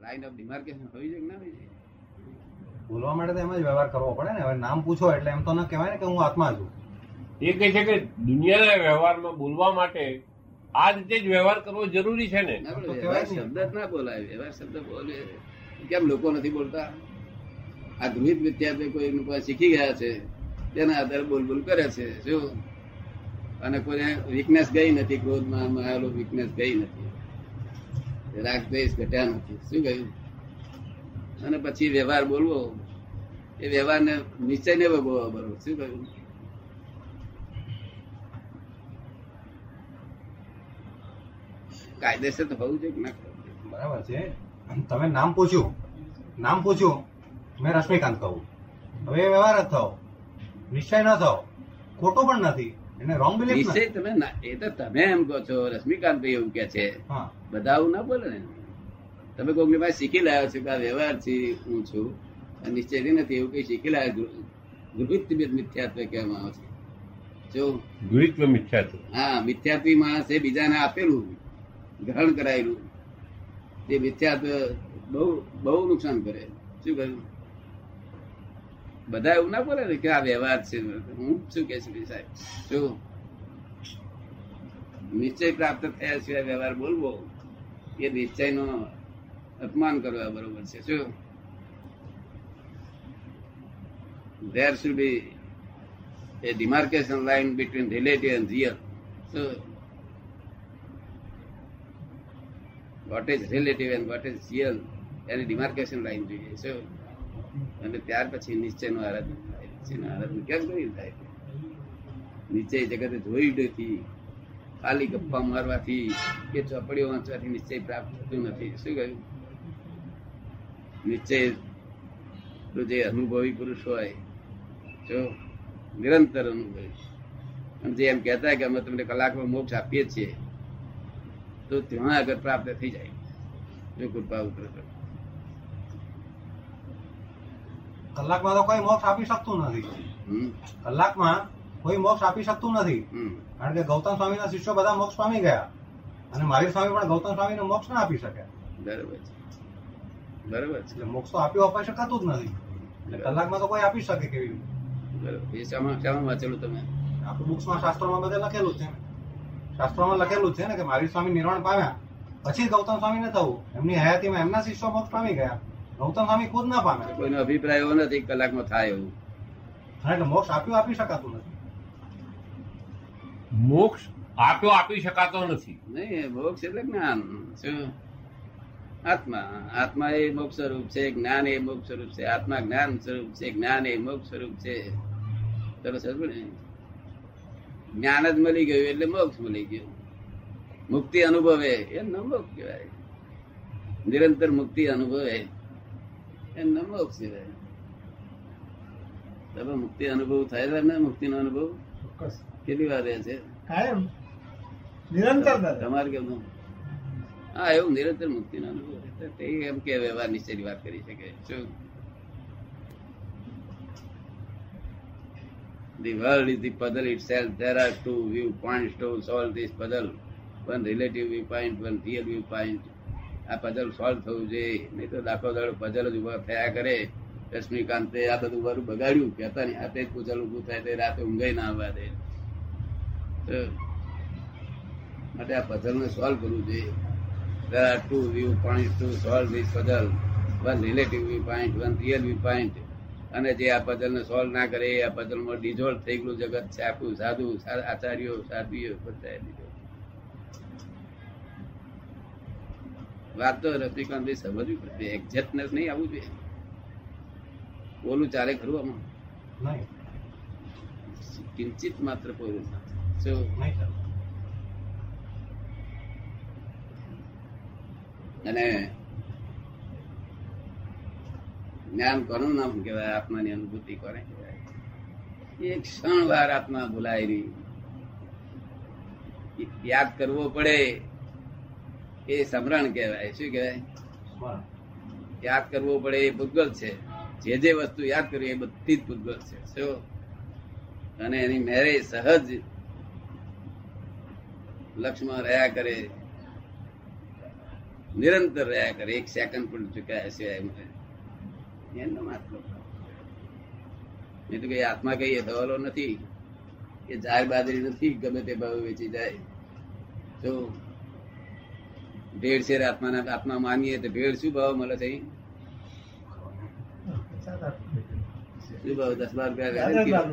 Line of demarcation હોવી જોઈએ કે ના હોવી જોઈએ બોલવા માટે તો એમ જ વ્યવહાર કરવો પડે ને. હવે નામ પૂછો એટલે એમ તો ન કહેવાય ને કે હું આત્મા છું. એ કહે છે કે દુનિયાના વ્યવહારમાં બોલવા માટે આ રીતે જ વ્યવહાર કરવો જરૂરી છે ને? શબ્દ જ ના બોલાય. વ્યવહાર શબ્દ બોલે. કેમ લોકો નથી બોલતા? આ ગૃહિત વિદ્યાર્થી કોઈ એમનું પાસે શીખી ગયા છે તેના આધારે બોલ બોલ કરે છે શું? અને કોઈ વીકનેસ ગઈ નથી ક્રોધમાં આવેલો વીકનેસ ગઈ નથી. રાગ દ્વેષ ઘટ્યા નથી શું કહ્યું? અને પછી વ્યવહાર બોલવો. એ વ્યવહારને નિશ્ચય ને બરોબર. શું કહ્યું? કાયદેસર તો હોવું જોઈએ ના બરાબર છે. તમે નામ પૂછ્યું. નામ પૂછ્યું. મેં રશ્મિકાંત કહું. હવે વ્યવહાર જ થયો નિશ્ચય ન થયો ખોટો પણ નથી. એને રોંગ બિલીફ નિશ્ચય તમે ના- એ તો તમે એમ કહો છો રશ્મિકાંત ભાઈ એવું કે છે. બધા આવું ના બોલે ને. તમે કોઈકની પાસે શીખી લાવ્યો છો કે આ વ્યવહાર છે હું છું. નિશ્ચય નથી એવું કઈ શીખી લાવ્યો ગૃહિત મિથ્યાત્વ કહેવામાં આવે છે. જો ગુરુત્વ મિથ્યાત્વ. હા મિથ્યાત્વી માણસે બીજાને આપેલું ગ્રહણ કરાયેલું. તે મિથ્યાત્વ બહુ બહુ નુકસાન કરે. શું કહ્યું? બધા એવું ના બોલે ને કે આ વ્યવહાર છે હું શું કે છું સાહેબ શું નિશ્ચય પ્રાપ્ત થયા સિવાય વ્યવહાર બોલવો એ નિશ્ચયનો અપમાન કરવા બરોબર છે શું there should be a demarcation line between relative and real. So, what is relative and what is real any demarcation line જોઈએ so અને ત્યાર પછી નિશ્ચયનો આરાધન થાય. આરાધન કેમ કર્યું થાય. નિશ્ચય જગતે જોયું નથી. ખાલી ગપ્પા મારવાથી કે ચોપડીઓ વાંચવાથી નિશ્ચય પ્રાપ્ત થતું નથી. શું કહ્યું? નિશ્ચય તો જે અનુભવી પુરુષ હોય, જો નિરંતર અનુભવી. અને જે એમ કહેતા કે અમે તમને કલાકમાં મોક્ષ આપીએ છીએ, તો ત્યાં આગળ પ્રાપ્ત થઈ જાય. જો કૃપા ઉતરે તો. કલાકમાં તો કોઈ મોક્ષ આપી શકતું નથી. કલાકમાં કોઈ મોક્ષ આપી શકતું નથી. કારણ કે ગૌતમ સ્વામીના શિષ્યો બધા મોક્ષ પામી ગયા. અને મહાવીર સ્વામી પણ ગૌતમ સ્વામીને મોક્ષ ના આપી શકે. બરાબર બરાબર એટલે મોક્ષ તો આપ્યો અપાઈ શકાતું જ નથી. એટલે કલાકમાં તો કોઈ આપી શકે કેવી એ શામાં શામાં વાંચેલું તમે? આપણે બુક્સમાં શાસ્ત્રોમાં બધે લખેલું છે. શાસ્ત્રોમાં લખેલું છે ને કે મહાવીર સ્વામી નિર્વાણ પામ્યા. પછી ગૌતમ સ્વામી ને થવું એમની હયાતીમાં એમના શિષ્યો મોક્ષ પામી ગયા. ગૌતમ ખુદ ના પામે. કોઈનો અભિપ્રાય એવો નથી કલાકમાં થાય એવું. એટલે મોક્ષ આપ્યો આપી શકાતું નથી. મોક્ષ આપ્યો આપી શકાતો નથી. નહીં મોક્ષ એટલે જ્ઞાન. આત્મા. આત્મા એ મોક્ષ સ્વરૂપ છે જ્ઞાન એ મોક્ષ સ્વરૂપ છે આત્મા જ્ઞાન સ્વરૂપ છે જ્ઞાન એ મોક્ષ સ્વરૂપ છે. ચલો સમજો ને? જ્ઞાન જ મળી ગયું એટલે મોક્ષ મળી ગયું. મુક્તિ અનુભવે. એ ન મોક્ષ કહેવાય. નિરંતર મુક્તિ અનુભવે. ન મોક્ષ તમે મુક્તિ અનુભવ થાય છે ને મુક્તિ નો અનુભવ કેટલી વાર રહે છે કાયમ નિરંતર દાદા તમારે કેમનું હા એવું નિરંતર મુક્તિ નો અનુભવ. તે એમ કે વ્યવહાર નિશ્ચયની વાત કરી શકે શું The world is the puzzle itself. There are two viewpoints to solve this puzzle. One relative viewpoint, one real viewpoint. આ પઝલ સોલ્વ થવું જોઈએ નહીં તો દાખલો દાડો પઝલ જ ઊભા થયા કરે. રશ્મિકાંતે આ બધું મારું બગાડ્યું. કહેતા નહીં, આ તે પૂછલ ઉભું થાય તે રાતે ઊંઘાઈ ના આવવા દે. માટે આ પઝલને સોલ્વ કરવું જોઈએ there are two viewpoints to solve this puzzle. One relative viewpoint, one real viewpoint. અને જે આ પઝલને સોલ્વ ના કરે, આ પઝલમાં ડિઝોલ્વ થઈ ગયું જગત છે. આખું સાધુ આચાર્યો, સાધ્વીઓ, બધા વાત તો રજનીકાંતભાઈ સમજવી પડશે. એક્ઝેક્ટનેસ નહીં આવવું જોઈએ. બોલું ચાલે ખરું આમાં? કિંચિત માત્ર ચાલે. અને જ્ઞાન કોનું નામ કહેવાય? આત્માની અનુભૂતિ કોને કહેવાય? એક ક્ષણ વાર આત્મા ભૂલાય રહી યાદ કરવો પડે. એ સમરણ કહેવાય. શું કહેવાય? યાદ કરવું પડે એ ભૂતગલ છે. જે જે વસ્તુ યાદ કરવી એ બધી જ ભૂતગલ છે. શું? અને એની મેરે સહજ લક્ષ્યમાં રહ્યા કરે. નિરંતર રહ્યા કરે. એક સેકન્ડ પણ ચૂક્યા સિવાય મને એનો આત્મા નહીં કઈ આત્મા કઈ દવાલો નથી, કે જાહેર બાદરી નથી, ગમે તે ભાવ વેચી જાય. જો ભેળ છે આત્માના આત્મા માનીએ તો ભેળ શું ભાવ મળે છે શું ભાવ? દસ બાર રૂપિયા.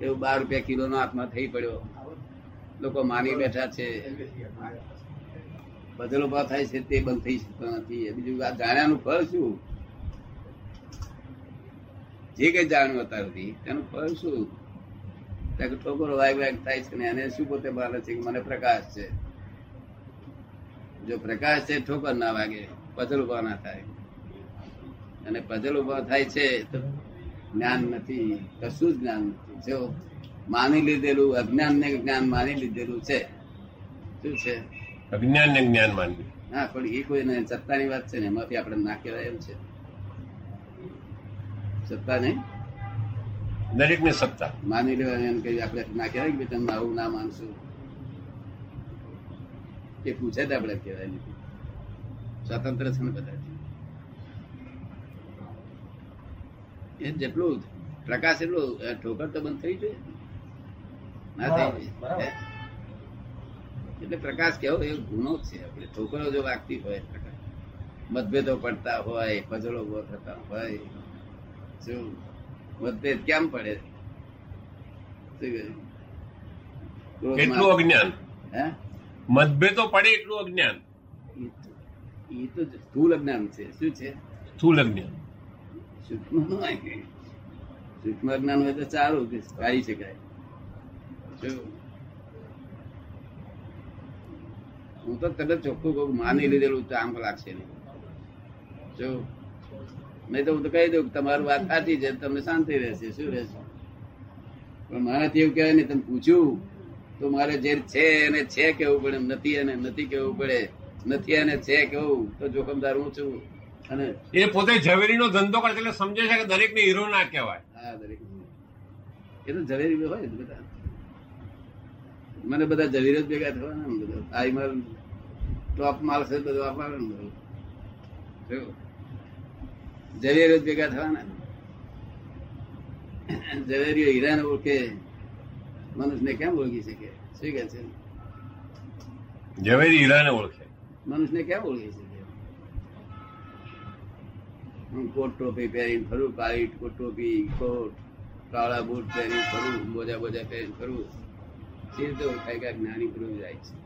એવું બાર રૂપિયા કિલો નો આત્મા થઈ પડ્યો. લોકો માની બેઠા છે. બદલો ભાવ થાય છે તે બંધ થઈ શકતો નથી. બીજું આ જાણ્યાનું ફળ શું? જે કઈ જાણ્યું અત્યાર સુધી તેનું ફળ શું? ઠોકરો વાગ વાગ થાય છે ને એને શું પોતે માને છે કે મને પ્રકાશ છે? જો પ્રકાશ છે ઠોકર ના વાગે પઝલ ઊભા ના થાય. અને પઝલ ઊભા થાય છે તો જ્ઞાન નથી કશું જ જ્ઞાન નથી. જો માની લીધેલું અજ્ઞાન ને જ્ઞાન માની લીધેલું છે શું છે? અજ્ઞાન ને જ્ઞાન માની હા પણ એ કોઈ ને સત્તાની વાત છે ને એમાંથી આપણે ના કહેવાય એમ છે. સત્તા નહીં? દરેક ને સત્તા. માની લેવાની એમ કહી આપણે ના કહેવાય કે તમે આવું ના માનશું. એ પૂછે તો આપણે કહેવાય નથી સ્વતંત્ર છે ને બધા એ જેટલું પ્રકાશ એટલું ઠોકર તો બંધ થઈ જોઈએ. ના થઈ. હે? એટલે પ્રકાશ કેવો એ ગુનો જ છે આપણે. ઠોકરો જો વાગતી હોય પ્રકાશ. મતભેદો પડતા હોય પજળો ઊભો થતા હોય શું મતભેદ કેમ પડે? શું કહ્યું? અજ્ઞાન? હે? મતભેદો પડે એટલું અજ્ઞાન. એ તો- સ્થૂલ અજ્ઞાન છે. શું છે? સ્થૂલ અજ્ઞાન. સૂક્ષ્મ. સૂક્ષ્મ અજ્ઞાન હોય તો સારું કે કાઢી શકાય. હું તો તરત ચોખ્ખું કહું માની લીધેલું તો આમ લાગશે નહીં. જો નહીં તો હું તો કહી દઉં કે તમારી વાત સાચી છે તમને શાંતિ રહેશે. શું રહેશે? પણ મારાથી એવું કહેવાય નહીં તમે પૂછ્યું. તો મારે જે છે એને છે કેવું પડે નથી એને નથી કેવું પડે નથી એને છે કેવું તો જોખમદાર હું છું. અને એ પોતે ઝવેરીનો ધંધો કરે એટલે સમજે છે કે દરેક ને હીરો ના કહેવાય. હા દરેક એ તો ઝવેરી હોય બધા. મને બધા ઝવેર જ ભેગા થવાના ને બધા. આઈ માર ટોપ માલ છે બધું આપવાનું ને બધું. ઝવેર જ ભેગા થવાના ઝવેરીઓ હીરાને ઓળખે. મનુષ્યને કેમ ઓળખી શકે? શું કે છે? ઝવેરી હીરાને ઓળખે. મનુષ્યને કેમ ઓળખી શકે? હું કોટ ટોપી પહેરીને ફરું કાળી કોટ ટોપી કોટ કાળા બૂટ પહેરીને ફરું મોજા બોજા પહેરીને ફરું. સીધો ઓળખાય કે જ્ઞાની પુરુષ જાય છે.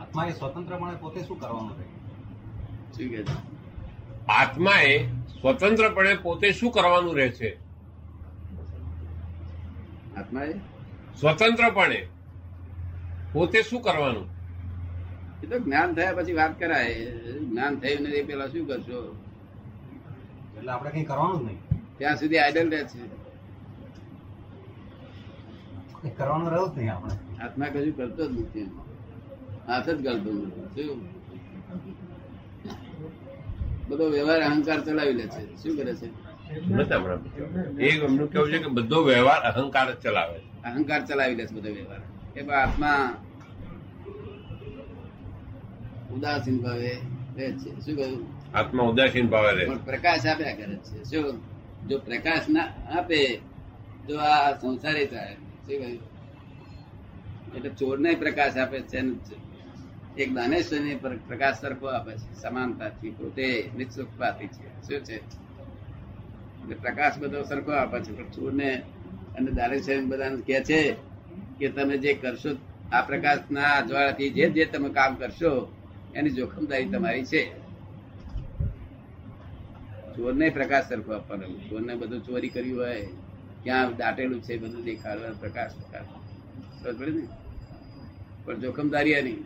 આત્મા એ સ્વતંત્રપણે પોતે શું કરવાનું છે? શું કે આત્માએ સ્વતંત્રપણે પોતે શું કરવાનું રહે છે? આત્માએ? સ્વતંત્રપણે પોતે શું કરવાનું? એ તો જ્ઞાન થયા પછી વાત કરાય. જ્ઞાન થયું નથી પેલા શું કરશો? એટલે આપણે કઈ કરવાનું જ નહીં. ત્યાં સુધી આઈડલ રહે છે. કઈ કરવાનું રહ્યું જ નહીં આપણે. આત્મા કશું કરતો જ નથી હાથ જ કરતો નથી. શું? બધો વ્યવહાર અહંકાર ચલાવી લે છે. શું કરે છે? એ એમનું કેવું છે કે બધો વ્યવહાર અહંકાર જ ચલાવે છે. અહંકાર ચલાવી લે છે બધો વ્યવહાર. એ આત્મા ઉદાસીન ભાવે રહે છે. શું કહ્યું? આત્મા ઉદાસીન ભાવે રહે પણ પ્રકાશ આપ્યા કરે છે. શું? જો પ્રકાશ ના આપે તો આ સંસારી થાય. શું કહ્યું? એટલે ચોરને પ્રકાશ આપે છે. એક દાનેશ્વરને પર- પ્રકાશ સરખો આપે છે. સમાનતાથી પોતે નિઃશુલ્કપાતી છે. શું છે? પ્રકાશ બધો સરખો આપે છે. પણ ચોરને અને દાનેશ્વર બધાને કહે છે કે તમે જે કરશો, આ પ્રકાશના અજવાળાથી જે જે તમે કામ કરશો, એની જોખમદારી તમારી છે. ચોરને પ્રકાશ સરખો આપવાનો. ચોરને બધું ચોરી કર્યું હોય, ક્યાં દાટેલું છે, બધું દેખાડવાનું પ્રકાશ પ્રકાશ. સમજ ને? પણ જોખમદારી એની.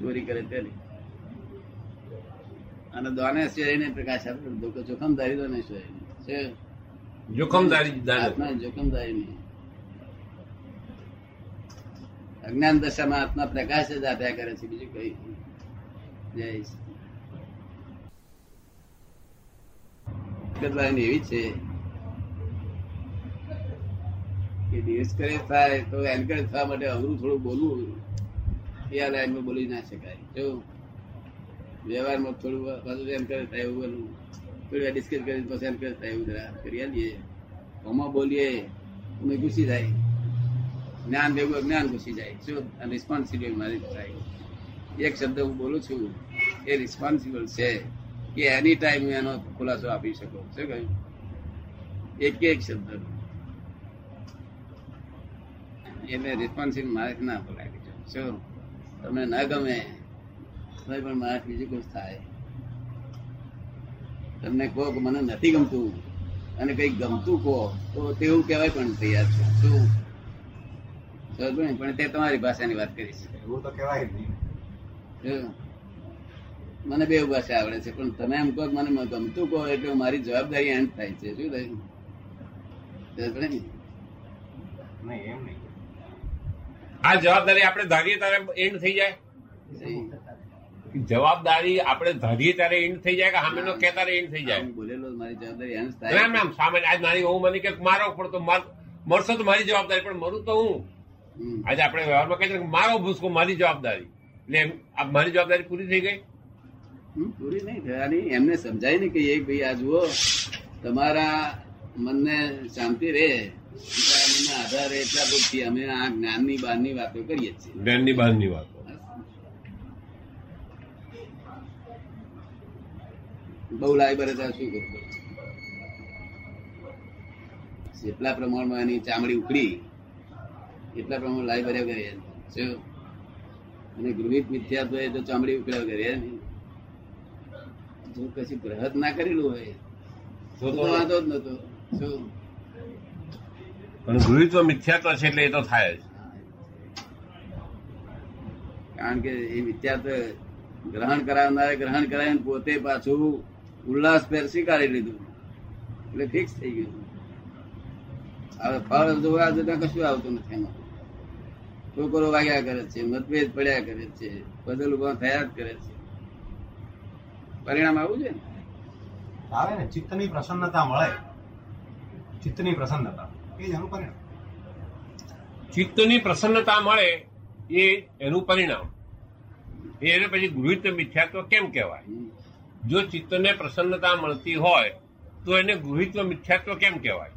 ચોરી કરે તેની. અને દાનેશ્વરીને પ્રકાશ આપે લોકો જોખમદારી દાનેશ્વરી શેરી. જોખમદારી આત્મા જોખમદારી નહીં. અજ્ઞાન દશામાં આત્મા પ્રકાશ જ આપ્યા કરે છે બીજું કઈ જય એવી છે કે ડિસ્કરેજ થાય તો એન્કરેજ થવા માટે અઘરું થોડું બોલવું એ આ લાઈનમાં બોલી ના શકાય. જો વ્યવહારમાં થોડું પાછું કરે થાય એવું બોલવું થોડી ડિસ્કસ કરી પછી એન્કરેજ થાય એવું જરા કરી આવીએ આમાં બોલીએ, અમે ઘૂસી જાય જ્ઞાન ભેગું જ્ઞાન ઘૂસી જાય. શું? રિસ્પોન્સિબલ મારી થાય. એક શબ્દ હું બોલું છું, એ રિસ્પોન્સિબલ છે કે એની ટાઈમ હું એનો ખુલાસો આપી શકું. શું કહ્યું? એક એક શબ્દ. એટલે રિસ્પોન્સિબલ મારે ના બોલાવી શું? તમને ના ગમે તો પણ માણસ બીજું કશું થાય. તમને કહો કે મને નથી ગમતું અને કઈ ગમતું કહો તો તેવું કહેવાય પણ તૈયાર છે. શું? પણ તે તમારી ભાષાની વાત કરીશ એવું તો કહેવાય નહીં. મને બે ભાષા આવડે છે પણ તમે એમ કહો મને ગમતું કહો એટલે મારી જવાબદારી એન્ડ થાય છે. શું થયું? નહીં એમ નહીં. આ જવાબદારી આપણે ધારીએ ત્યારે એન્ડ થઈ જાય? જવાબદારી આપણે ધારીએ ત્યારે એન્ડ થઈ જાય કે સામેનો કે ત્યારે એન્ડ થઈ જાય? બોલેલો મારી જવાબદારી એન્ડ એમ થાય. એમ સામે આજ મારી હું મને કે મારો પણ તો માર- મરશો તો મારી જવાબદારી પણ મરું તો હું? આજે આપણે વ્યવહારમાં કહીએ છીએ કે મારો ભૂસકો મારી જવાબદારી. એટલે એમ આ મારી જવાબદારી પૂરી થઈ ગઈ? પૂરી નહીં થવાની. એમને સમજાય ને કે એક ભાઈ આ જુઓ તમારા મનને શાંતિ રહે. મનના આધારે એટલા પૂરતી અમે આ જ્ઞાનની બહારની વાતો કરીએ છીએ. જ્ઞાનની બહારની વાતો. બહુ લાઈ બરે શું કરું જેટલા પ્રમાણમાં એની ચામડી ઉકળી એટલા પ્રમાણમાં લાઈ ભર્યા કરીએ શું? અને ગૃહિત મિથ્યાત્વ એ તો ચામડી ઉકળ્યા કરીએ જો પછી ગ્રહત ના કરેલું હોય તો તો તો વાંધો જ નતો ગૃહિત્વ મિથ્યાત્વ છે એટલે એ તો થાય જ. કારણ કે એ મિથ્યાત્વ ગ્રહણ કરાવનારે ગ્રહણ કરાવીને પોતે પાછું ઉલ્લાસ પેર સ્વીકારી લીધું. એટલે ફિક્સ થઈ ગયું. હવે ફળ જોવા જતા કશું આવતું નથી એમાં. છોકરો વાગ્યા કરે છે મતભેદ પડ્યા કરે છે બદલ ઊભા થયા જ કરે છે. પરિણામ આવું છે ને? આવે ને ચિત્તની પ્રસન્નતા મળે. ચિત્તની પ્રસન્નતા. એ જ એનું પરિણામ. ચિત્તની પ્રસન્નતા મળે એ એનું પરિણામ. એને પછી ગૃહિત મિથ્યાત્વ કેમ કહેવાય. જો ચિત્તને પ્રસન્નતા મળતી હોય તો એને ગૃહિત્વ મિથ્યાત્વ કેમ કહેવાય?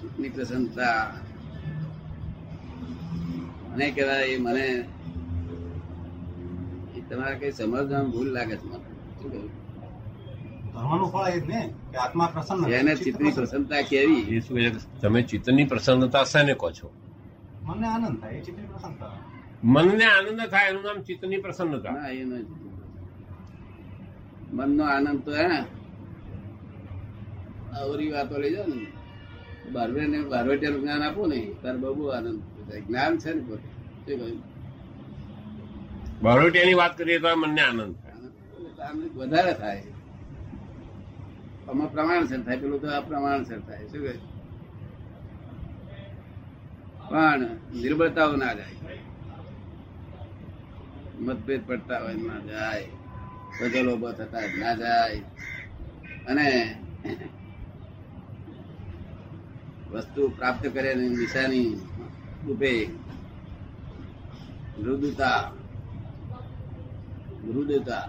ચિત્તની પ્રસન્નતા મને કહેવાય એ મને એ તમારે કઈ સમજવામાં ભૂલ લાગે છે મને. શું કહ્યું? ધર્મનું ફળ એ ને કે આત્મા પ્રસન્ન એને ચિત્તની પ્રસન્નતા કેવી? એ શું તમે ચિત્તની પ્રસન્નતા શેને કહો છો? મનને આનંદ થાય એ ચિત્તની પ્રસન્નતા. મનને આનંદ થાય એનું નામ ચિત્તની પ્રસન્નતા. ના એ નથી મનનો આનંદ તો હે અવરી વાતો લઈ જાઓ ને. બારવે ને બારવટિયાનું જ્ઞાન આપો ને તાર બહુ આનંદ જ્ઞાન છે ને પોતે શું કહ્યું? બારોટિયાની વાત કરીએ તો મનને આનંદ થાય. વધારે થાય. આમાં પ્રમાણસર થાય, પેલું તો અપ્રમાણસર થાય, શું કહે પણ નિર્બળતાઓ ના જાય. મતભેદ પડતા હોય, ના જાય. બદલો ઊભો થતા ના જાય. અને વસ્તુ પ્રાપ્ત કરે નિશાની રૂપે મૃદુતા મૃદુતા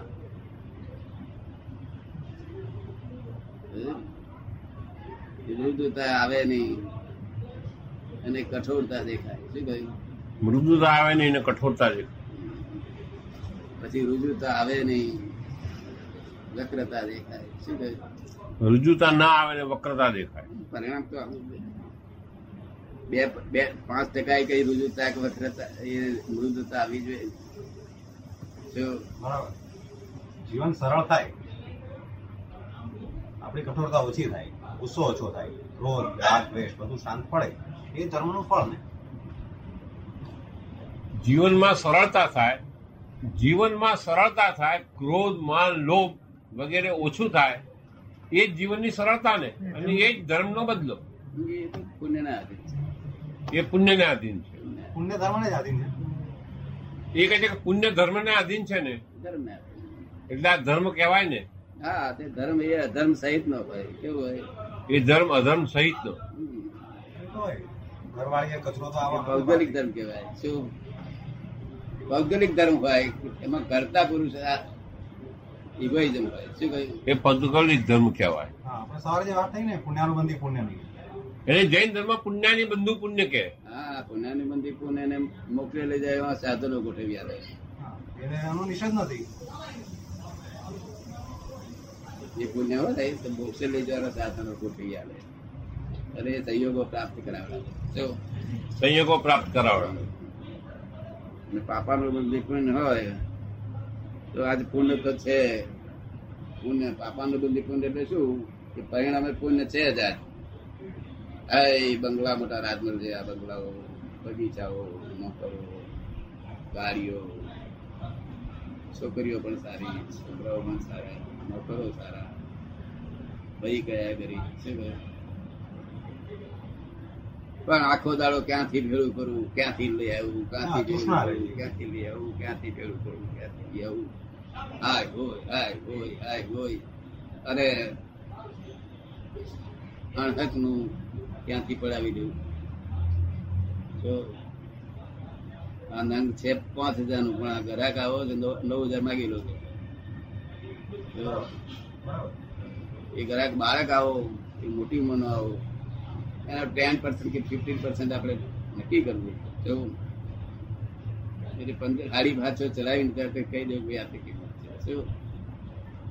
મૃદુતા આવે નહીં. અને કઠોરતા દેખાય. શું કહ્યું? મૃદુતા આવે નહીં એને કઠોરતા દેખાય. પછી રુજુતા આવે નહીં. વક્રતા દેખાય. શું કહ્યું? રુજુતા ના આવે ને વક્રતા દેખાય. પરિણામ તો આવું બે બે પાંચ ટકા કઈ રુજુતા કે વક્રતા એ મૃદુતા આવી જોઈએ બરાબર. જીવન સરળ થાય. આપણી કઠોરતા ઓછી થાય ગુસ્સો ઓછો થાય ક્રોધ રાગ દ્વેષ બધું શાંત પડે એ ધર્મનું ફળ ને. જીવનમાં સરળતા થાય જીવનમાં સરળતા થાય ક્રોધ માન લોભ વગેરે ઓછું થાય એ જ જીવનની સરળતા ને અને એ જ ધર્મનો બદલો. એ પુણ્ય પુણ્યના આધીન છે. એ પુણ્યને આધીન છે. પુણ્ય ધર્મને જ આધીન છે. એ કહે છે કે પુણ્ય ધર્મને આધીન છે ને એટલે આ ધર્મ કહેવાય ને હા તે ધર્મ એ અધર્મ સહિત નો હોય કેવું હોય? એ ધર્મ અધર્મ સહિત નો ભૌગોલિક ધર્મ કહેવાય. શું? ભૌગોલિક ધર્મ હોય એમાં કરતા પુરુષ ઇગોઇઝમ હોય. શું કહ્યું? એ ભૌગોલિક ધર્મ કહેવાય. હા આપણે સવારે જે વાત થઈ ને પુણ્યાનું બંધી પુણ્યની. એટલે જૈન ધર્મ પુણ્યાની બંધુ પુણ્ય કે હા પુણ્યાની મંદિર પુણ્ય ને મોકલી લઈ જાય એવા સાધનો ગોઠવ્યા રહે એને એનો નિષેધ નથી. એ પુણ્ય હોય તો મોક્ષે લઈ જવાના સાધનો ગોઠવી આવે અને એ સંયોગો પ્રાપ્ત કરાવડા જો. સંયોગો પ્રાપ્ત કરાવડા અને પાપાનું બંધીપણ હોય તો આજ પુણ્ય તો છે. પુણ્ય પાપાનું બંધીપણ એટલે શું? કે પરિણામે પુણ્ય છે જ આજ. બંગલા મોટા રાજમહેલ છે આ બંગલાઓ બગીચાઓ નોકરો ગાડીઓ છોકરીઓ પણ સારી છોકરાઓ પણ સારા. નોકરો સારા. ભાઈ ગયા કરી? શું પણ આખો દાડો ક્યાંથી ભેળું કરવું ક્યાંથી લઈ આવું? ક્યાંથી. ક્યાંથી લઈ આવું? ક્યાંથી ભેળું કરવું ક્યાંથી લઈ આવું? હાય હોય હાય હોય હાય હોય. અને અણહકનું ક્યાંથી પડાવી દેવું તો આ નંગ છે પાંચ હજારનું પણ આ ગ્રાહક આવો નવ હજાર માગી લો એ ઘરાક બાળક આવો એ મોટી ઉંમરનો આવો એના ટેન પર્સન્ટ કે ફિફ્ટીન પર્સન્ટ આપણે નક્કી કરવું જવું. એટલે પંદર હાડી ભાચો ચલાવીને ત્યારે કહી દેવું ભાઈ કિંમત છે. શું?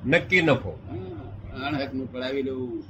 નક્કી નફો અણહકનું પડાવી લેવું